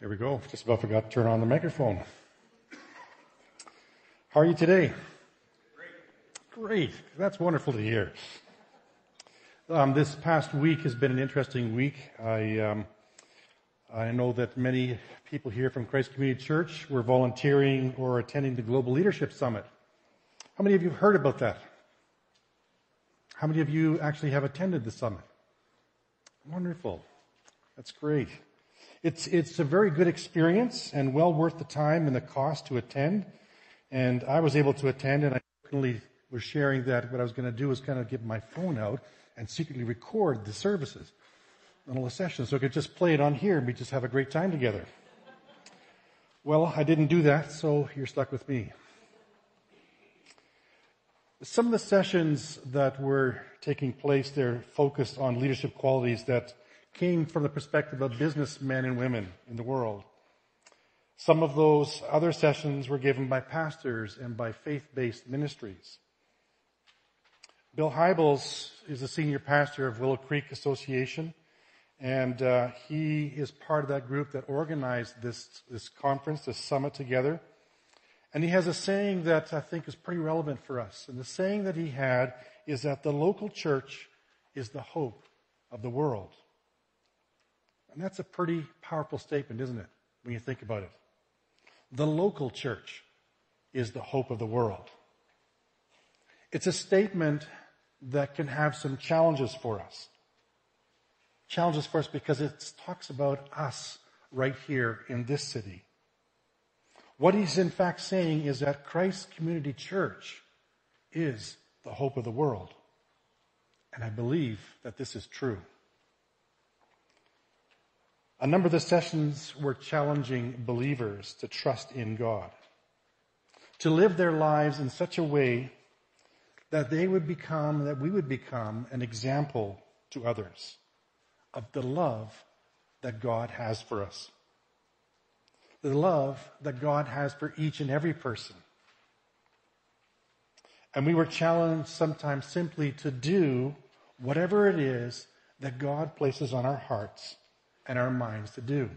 There we go. Just about forgot to turn on the microphone. How are you today? Great. Great. That's wonderful to hear. Um, this past week has been an interesting week. I, um, I know that many people here from Christ Community Church were volunteering or attending the Global Leadership Summit. How many of you have heard about that? How many of you actually have attended the summit? Wonderful. That's great. It's, it's a very good experience and well worth the time and the cost to attend. And I was able to attend and I certainly was sharing that what I was going to do was kind of get my phone out and secretly record the services on all the sessions so I could just play it on here and we just have a great time together. Well, I didn't do that, so you're stuck with me. Some of the sessions that were taking place there focused on leadership qualities that came from the perspective of businessmen and women in the world. Some of those other sessions were given by pastors and by faith-based ministries. Bill Hybels is a senior pastor of Willow Creek Association, and uh, he is part of that group that organized this this conference, this summit together. And he has a saying that I think is pretty relevant for us. And the saying that he had is that the local church is the hope of the world. And that's a pretty powerful statement, isn't it, when you think about it? The local church is the hope of the world. It's a statement that can have some challenges for us. Challenges for us because it talks about us right here in this city. What he's in fact saying is that Christ Community Church is the hope of the world. And I believe that this is true. A number of the sessions were challenging believers to trust in God, to live their lives in such a way that they would become, that we would become an example to others of the love that God has for us. The love that God has for each and every person. And we were challenged sometimes simply to do whatever it is that God places on our hearts and our minds to do.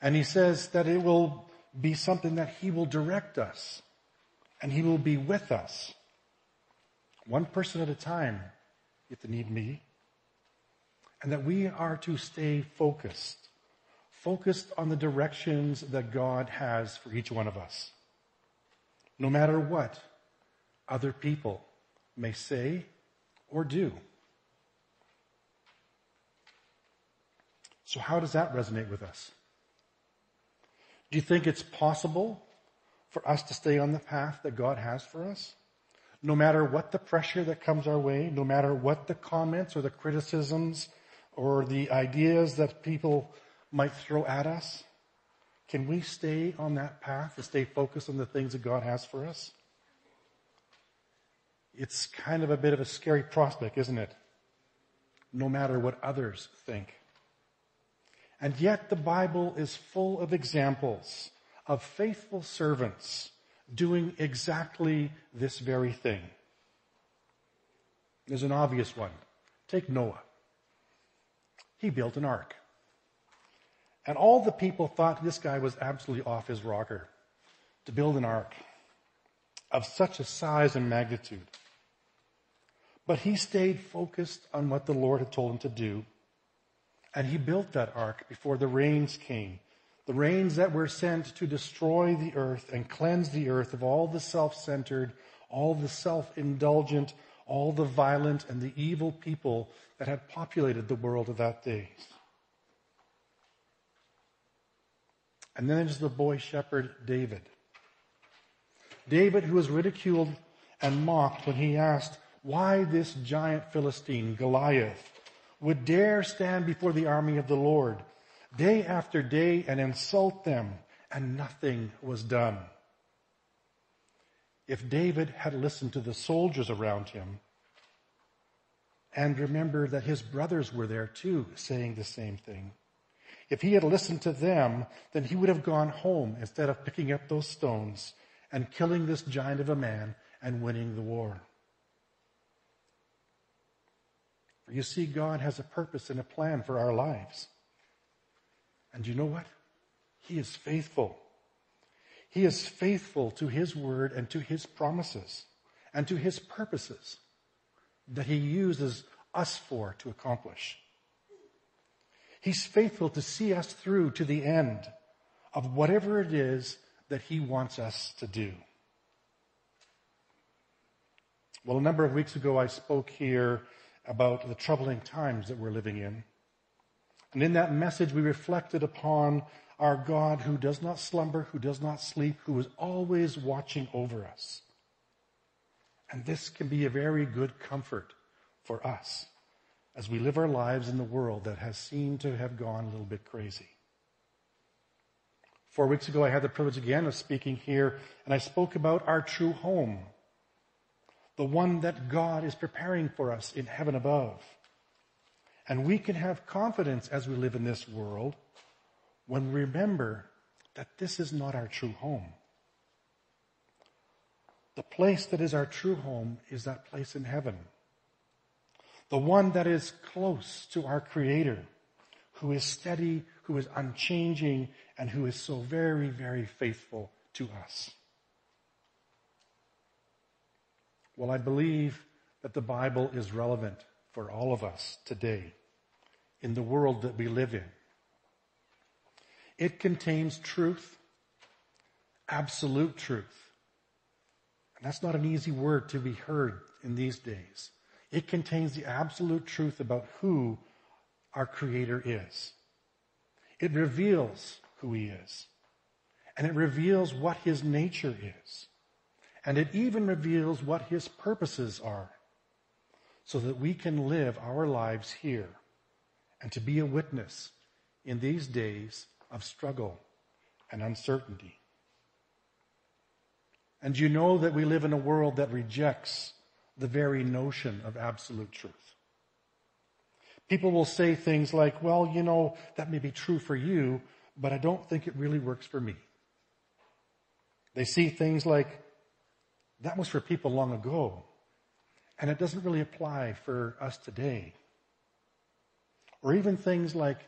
And he says that it will be something that he will direct us and he will be with us. One person at a time, if the need be. And that we are to stay focused. Focused on the directions that God has for each one of us. No matter what other people may say or do. So how does that resonate with us? Do you think it's possible for us to stay on the path that God has for us? No matter what the pressure that comes our way, no matter what the comments or the criticisms or the ideas that people might throw at us, can we stay on that path to stay focused on the things that God has for us? It's kind of a bit of a scary prospect, isn't it? No matter what others think. And yet the Bible is full of examples of faithful servants doing exactly this very thing. There's an obvious one. Take Noah. He built an ark. And all the people thought this guy was absolutely off his rocker to build an ark of such a size and magnitude. But he stayed focused on what the Lord had told him to do and he built that ark before the rains came. The rains that were sent to destroy the earth and cleanse the earth of all the self-centered, all the self-indulgent, all the violent and the evil people that had populated the world of that day. And then there's the boy shepherd David. David who was ridiculed and mocked when he asked, why this giant Philistine, Goliath, would dare stand before the army of the Lord day after day and insult them, and nothing was done. If David had listened to the soldiers around him, and remember that his brothers were there too, saying the same thing. If he had listened to them, then he would have gone home instead of picking up those stones and killing this giant of a man and winning the war. You see, God has a purpose and a plan for our lives. And you know what? He is faithful. He is faithful to His word and to His promises and to His purposes that He uses us for to accomplish. He's faithful to see us through to the end of whatever it is that He wants us to do. Well, a number of weeks ago, I spoke here about the troubling times that we're living in. And in that message, we reflected upon our God who does not slumber, who does not sleep, who is always watching over us. And this can be a very good comfort for us as we live our lives in the world that has seemed to have gone a little bit crazy. Four weeks ago, I had the privilege again of speaking here, and I spoke about our true home, the one that God is preparing for us in heaven above. And we can have confidence as we live in this world when we remember that this is not our true home. The place that is our true home is that place in heaven. The one that is close to our Creator, who is steady, who is unchanging, and who is so very, very faithful to us. Well, I believe that the Bible is relevant for all of us today in the world that we live in. It contains truth, absolute truth. And that's not an easy word to be heard in these days. It contains the absolute truth about who our Creator is. It reveals who He is. And it reveals what His nature is. And it even reveals what His purposes are so that we can live our lives here and to be a witness in these days of struggle and uncertainty. And you know that we live in a world that rejects the very notion of absolute truth. People will say things like, well, you know, that may be true for you, but I don't think it really works for me. They see things like, that was for people long ago, and it doesn't really apply for us today. Or even things like,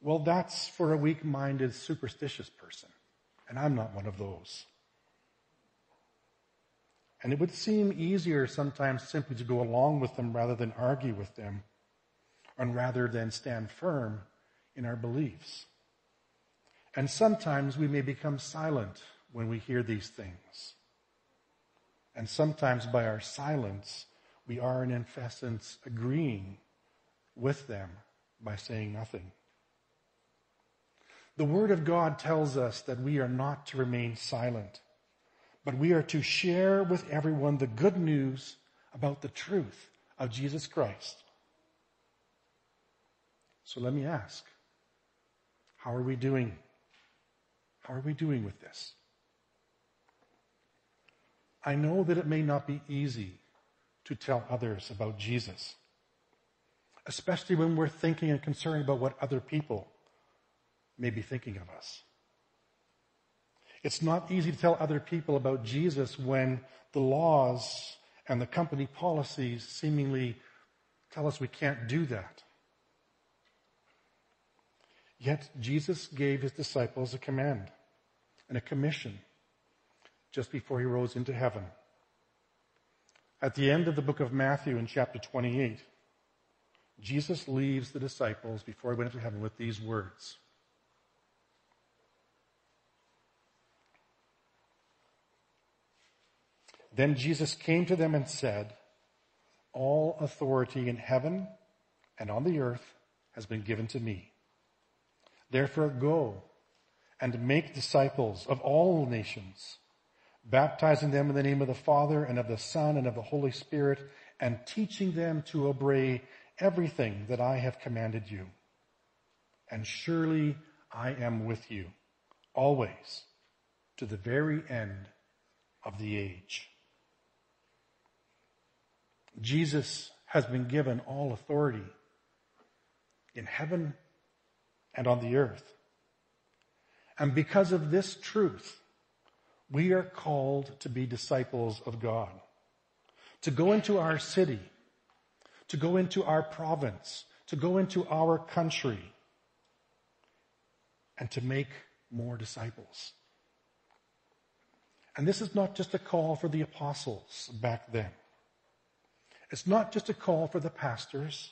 well, that's for a weak-minded, superstitious person, and I'm not one of those. And it would seem easier sometimes simply to go along with them rather than argue with them, and rather than stand firm in our beliefs. And sometimes we may become silent when we hear these things. And sometimes by our silence, we are in essence agreeing with them by saying nothing. The Word of God tells us that we are not to remain silent but we are to share with everyone the good news about the truth of Jesus Christ. So let me ask, how are we doing? How are we doing with this? I know that it may not be easy to tell others about Jesus, especially when we're thinking and concerned about what other people may be thinking of us. It's not easy to tell other people about Jesus when the laws and the company policies seemingly tell us we can't do that. Yet Jesus gave his disciples a command and a commission just before he rose into heaven. At the end of the book of Matthew in chapter 28, Jesus leaves the disciples before he went into heaven with these words. Then Jesus came to them and said, all authority in heaven and on the earth has been given to me. Therefore go and make disciples of all nations, baptizing them in the name of the Father and of the Son and of the Holy Spirit and teaching them to obey everything that I have commanded you. And surely I am with you always to the very end of the age. Jesus has been given all authority in heaven and on the earth. And because of this truth, we are called to be disciples of God, to go into our city, to go into our province, to go into our country, and to make more disciples. And this is not just a call for the apostles back then. It's not just a call for the pastors.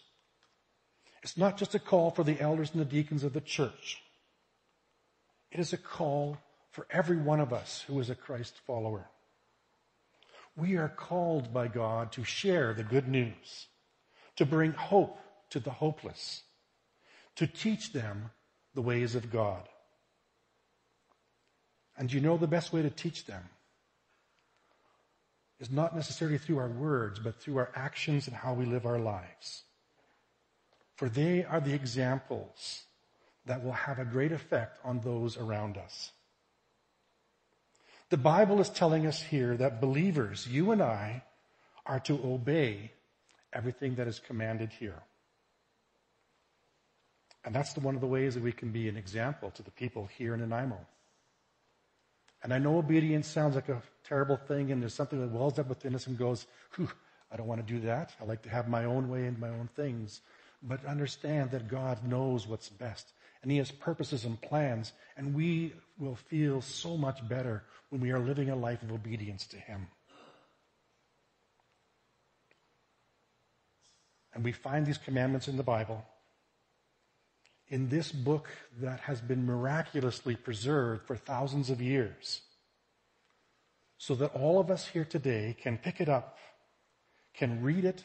It's not just a call for the elders and the deacons of the church. It is a call for every one of us who is a Christ follower. We are called by God to share the good news, to bring hope to the hopeless, to teach them the ways of God. And you know the best way to teach them is not necessarily through our words, but through our actions and how we live our lives. For they are the examples that will have a great effect on those around us. The Bible is telling us here that believers, you and I, are to obey everything that is commanded here. And that's the, one of the ways that we can be an example to the people here in Nanaimo. And I know obedience sounds like a terrible thing, and there's something that wells up within us and goes, Whew, I don't want to do that. I like to have my own way and my own things. But understand that God knows what's best, and He has purposes and plans, and we will feel so much better when we are living a life of obedience to Him. And we find these commandments in the Bible in this book that has been miraculously preserved for thousands of years so that all of us here today can pick it up, can read it,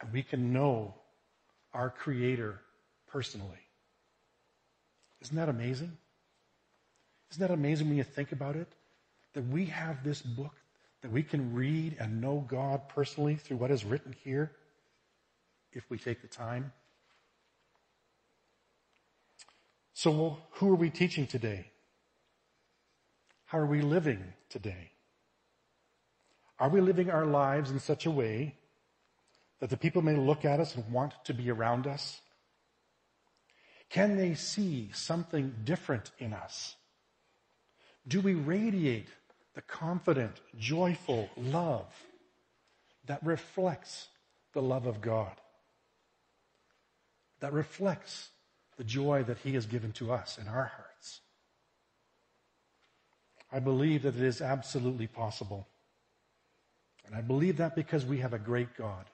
and we can know our Creator personally. Isn't that amazing? Isn't that amazing when you think about it? That we have this book that we can read and know God personally through what is written here if we take the time. So, who are we teaching today? How are we living today? Are we living our lives in such a way that the people may look at us and want to be around us? Can they see something different in us? Do we radiate the confident, joyful love that reflects the love of God? That reflects the joy that He has given to us in our hearts. I believe that it is absolutely possible. And I believe that because we have a great God.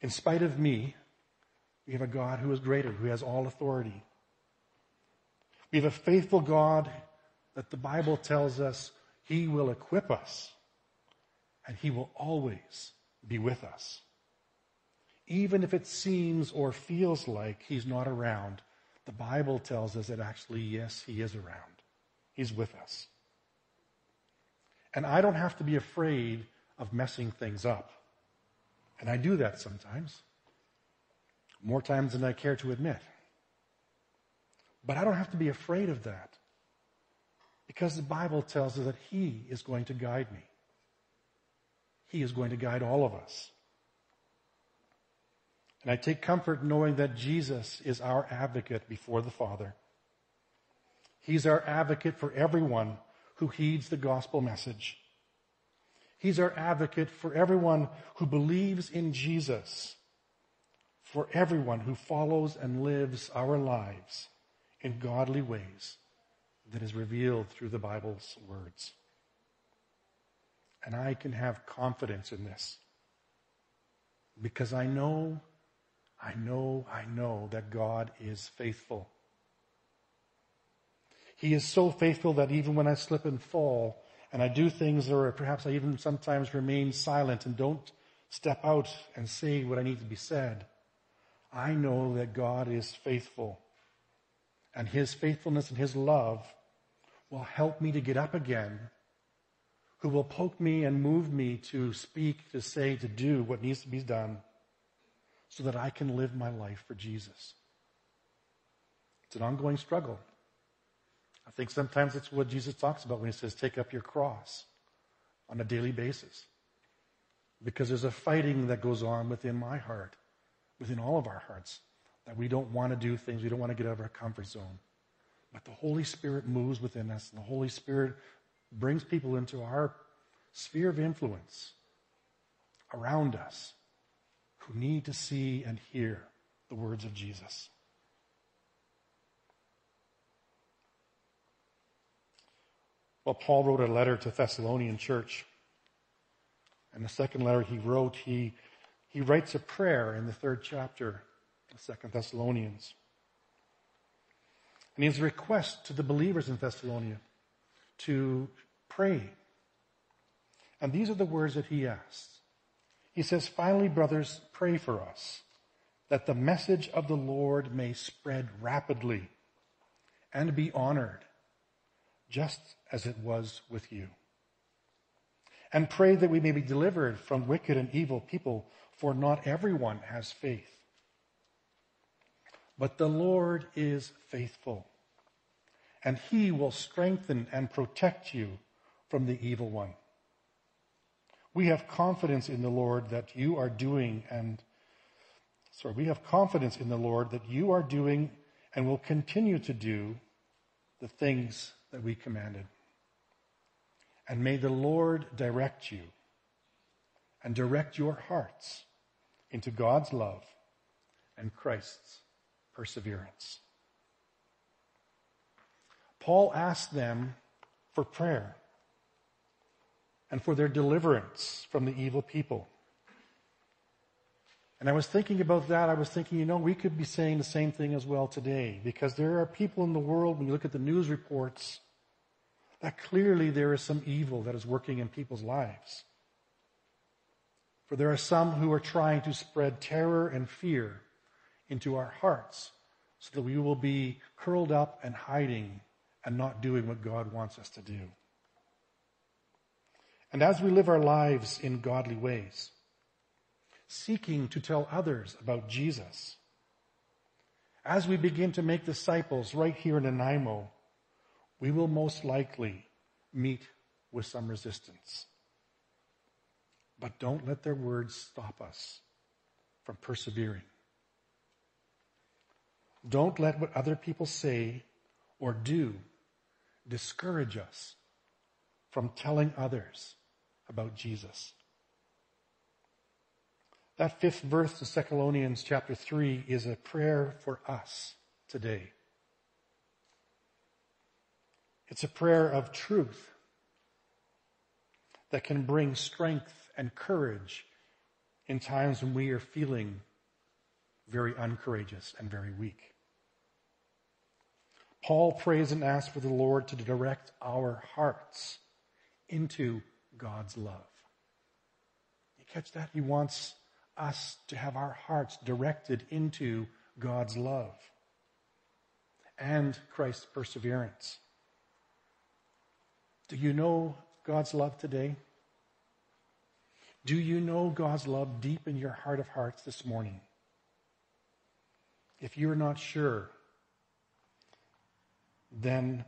In spite of me, we have a God who is greater, who has all authority. We have a faithful God that the Bible tells us He will equip us and He will always be with us even if it seems or feels like he's not around, the Bible tells us that actually, yes, he is around. He's with us. And I don't have to be afraid of messing things up. And I do that sometimes. More times than I care to admit. But I don't have to be afraid of that. Because the Bible tells us that He is going to guide me. He is going to guide all of us. And I take comfort knowing that Jesus is our advocate before the Father. He's our advocate for everyone who heeds the gospel message. He's our advocate for everyone who believes in Jesus, for everyone who follows and lives our lives in godly ways that is revealed through the Bible's words. And I can have confidence in this because I know I know, I know that God is faithful. He is so faithful that even when I slip and fall and I do things or perhaps I even sometimes remain silent and don't step out and say what I need to be said, I know that God is faithful. And His faithfulness and His love will help me to get up again, who will poke me and move me to speak, to say, to do what needs to be done so that I can live my life for Jesus. It's an ongoing struggle. I think sometimes it's what Jesus talks about when he says, take up your cross on a daily basis. Because there's a fighting that goes on within my heart, within all of our hearts that we don't want to do things, we don't want to get out of our comfort zone. But the Holy Spirit moves within us, and the Holy Spirit brings people into our sphere of influence around us who need to see and hear the words of Jesus. Well, Paul wrote a letter to Thessalonian church. And the second letter he wrote, he he writes a prayer in the third chapter of Second Thessalonians. And a request to the believers in Thessalonica to pray. And these are the words that he asks. He says, finally, brothers, pray for us that the message of the Lord may spread rapidly and be honored, just as it was with you. And pray that we may be delivered from wicked and evil people, for not everyone has faith. But the Lord is faithful, and he will strengthen and protect you from the evil one. We have confidence in the Lord that you are doing and sorry, we have confidence in the Lord that you are doing and will continue to do the things that we commanded. And may the Lord direct you and direct your hearts into God's love and Christ's perseverance. Paul asked them for prayer and for their deliverance from the evil people. And I was thinking about that. I was thinking, you know, we could be saying the same thing as well today because there are people in the world, when you look at the news reports, that clearly there is some evil that is working in people's lives. For there are some who are trying to spread terror and fear into our hearts so that we will be curled up and hiding and not doing what God wants us to do. And as we live our lives in godly ways, seeking to tell others about Jesus. As we begin to make disciples right here in Nanaimo, we will most likely meet with some resistance. But don't let their words stop us from persevering. Don't let what other people say or do discourage us from telling others about Jesus. That fifth verse of Thessalonians chapter 3 is a prayer for us today. It's a prayer of truth that can bring strength and courage in times when we are feeling very uncourageous and very weak. Paul prays and asks for the Lord to direct our hearts into God's love. You catch that? He wants us to have our hearts directed into God's love and Christ's perseverance. Do you know God's love today? Do you know God's love deep in your heart of hearts this morning? If you're not sure, then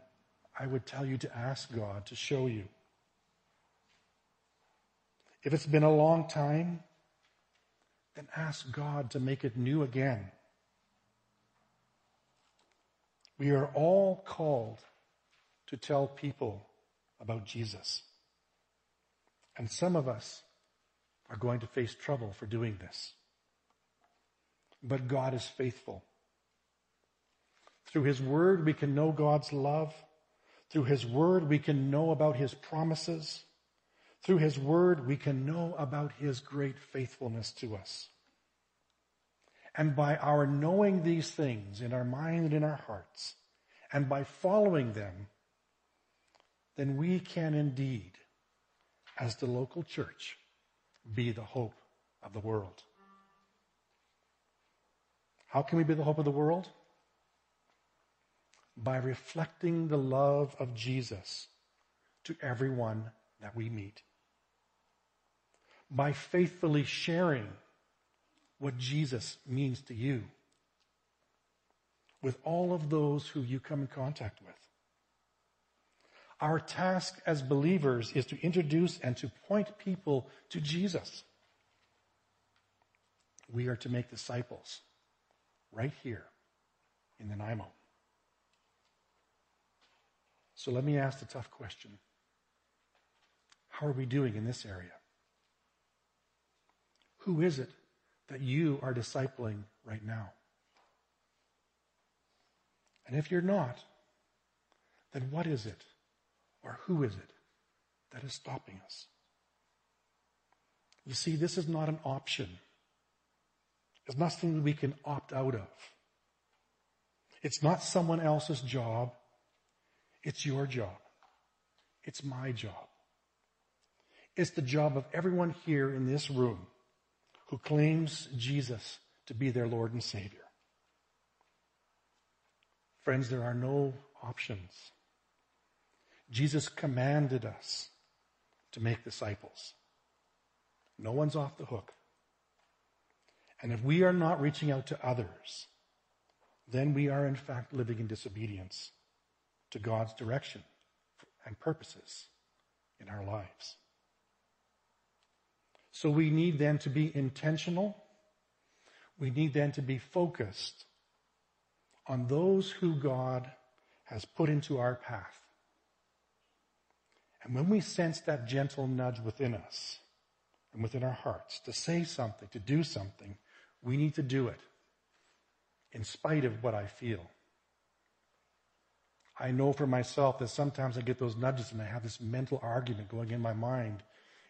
I would tell you to ask God to show you. If it's been a long time, then ask God to make it new again. We are all called to tell people about Jesus. And some of us are going to face trouble for doing this. But God is faithful. Through His Word, we can know God's love. Through His Word, we can know about His promises. Through His Word, we can know about His great faithfulness to us. And by our knowing these things in our mind and in our hearts, and by following them, then we can indeed, as the local church, be the hope of the world. How can we be the hope of the world? By reflecting the love of Jesus to everyone that we meet by faithfully sharing what Jesus means to you with all of those who you come in contact with. Our task as believers is to introduce and to point people to Jesus. We are to make disciples right here in the Nanaimo. So let me ask the tough question. How are we doing in this area? Who is it that you are discipling right now? And if you're not, then what is it? Or who is it that is stopping us? You see, this is not an option. It's not something we can opt out of. It's not someone else's job. It's your job. It's my job. It's the job of everyone here in this room who claims Jesus to be their Lord and Savior. Friends, there are no options. Jesus commanded us to make disciples. No one's off the hook. And if we are not reaching out to others, then we are in fact living in disobedience to God's direction and purposes in our lives. So we need then to be intentional. We need then to be focused on those who God has put into our path. And when we sense that gentle nudge within us and within our hearts to say something, to do something, we need to do it in spite of what I feel. I know for myself that sometimes I get those nudges and I have this mental argument going in my mind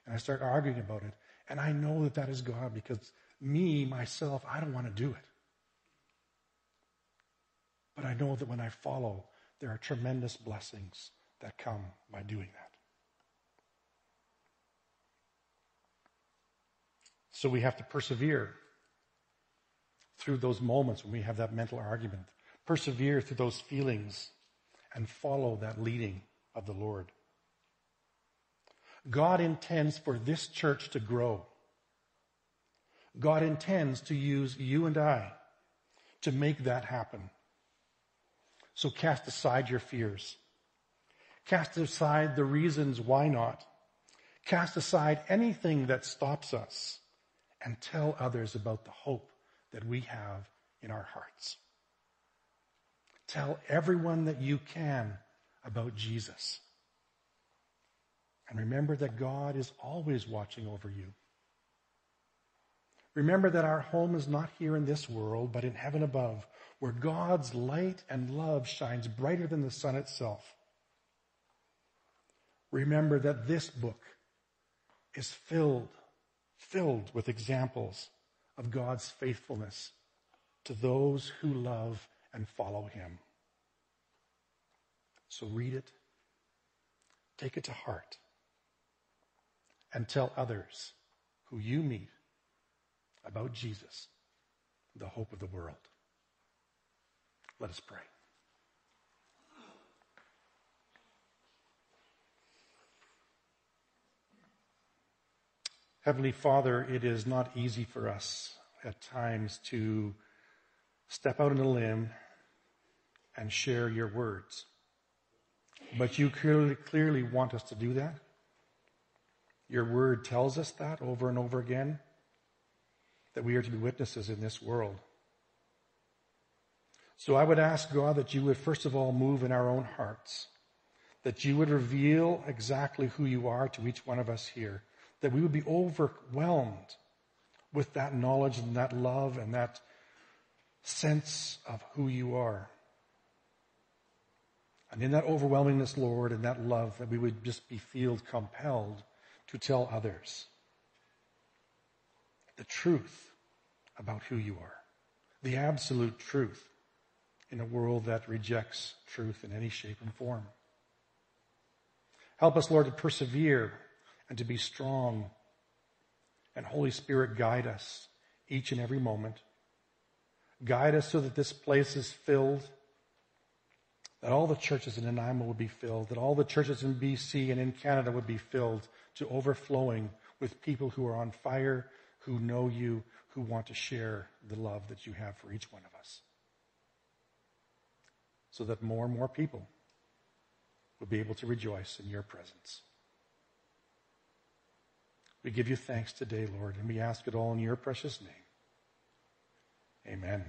and I start arguing about it. And I know that that is God because me, myself, I don't want to do it. But I know that when I follow, there are tremendous blessings that come by doing that. So we have to persevere through those moments when we have that mental argument. Persevere through those feelings and follow that leading of the Lord. God intends for this church to grow. God intends to use you and I to make that happen. So cast aside your fears. Cast aside the reasons why not. Cast aside anything that stops us and tell others about the hope that we have in our hearts. Tell everyone that you can about Jesus. And remember that God is always watching over you. Remember that our home is not here in this world, but in heaven above, where God's light and love shines brighter than the sun itself. Remember that this book is filled, filled with examples of God's faithfulness to those who love and follow him. So read it, take it to heart, and tell others who you meet about Jesus, the hope of the world. Let us pray. Heavenly Father, it is not easy for us at times to step out on a limb and share your words. But you clearly, clearly want us to do that. Your word tells us that over and over again, that we are to be witnesses in this world. So I would ask God that you would first of all move in our own hearts, that you would reveal exactly who you are to each one of us here, that we would be overwhelmed with that knowledge and that love and that sense of who you are. And in that overwhelmingness, Lord, and that love, that we would just be feel compelled to tell others the truth about who you are, the absolute truth in a world that rejects truth in any shape and form. Help us, Lord, to persevere and to be strong. And Holy Spirit, guide us each and every moment. Guide us so that this place is filled, that all the churches in Nanaimo would be filled, that all the churches in BC and in Canada would be filled to overflowing with people who are on fire, who know you, who want to share the love that you have for each one of us. So that more and more people will be able to rejoice in your presence. We give you thanks today, Lord, and we ask it all in your precious name. Amen.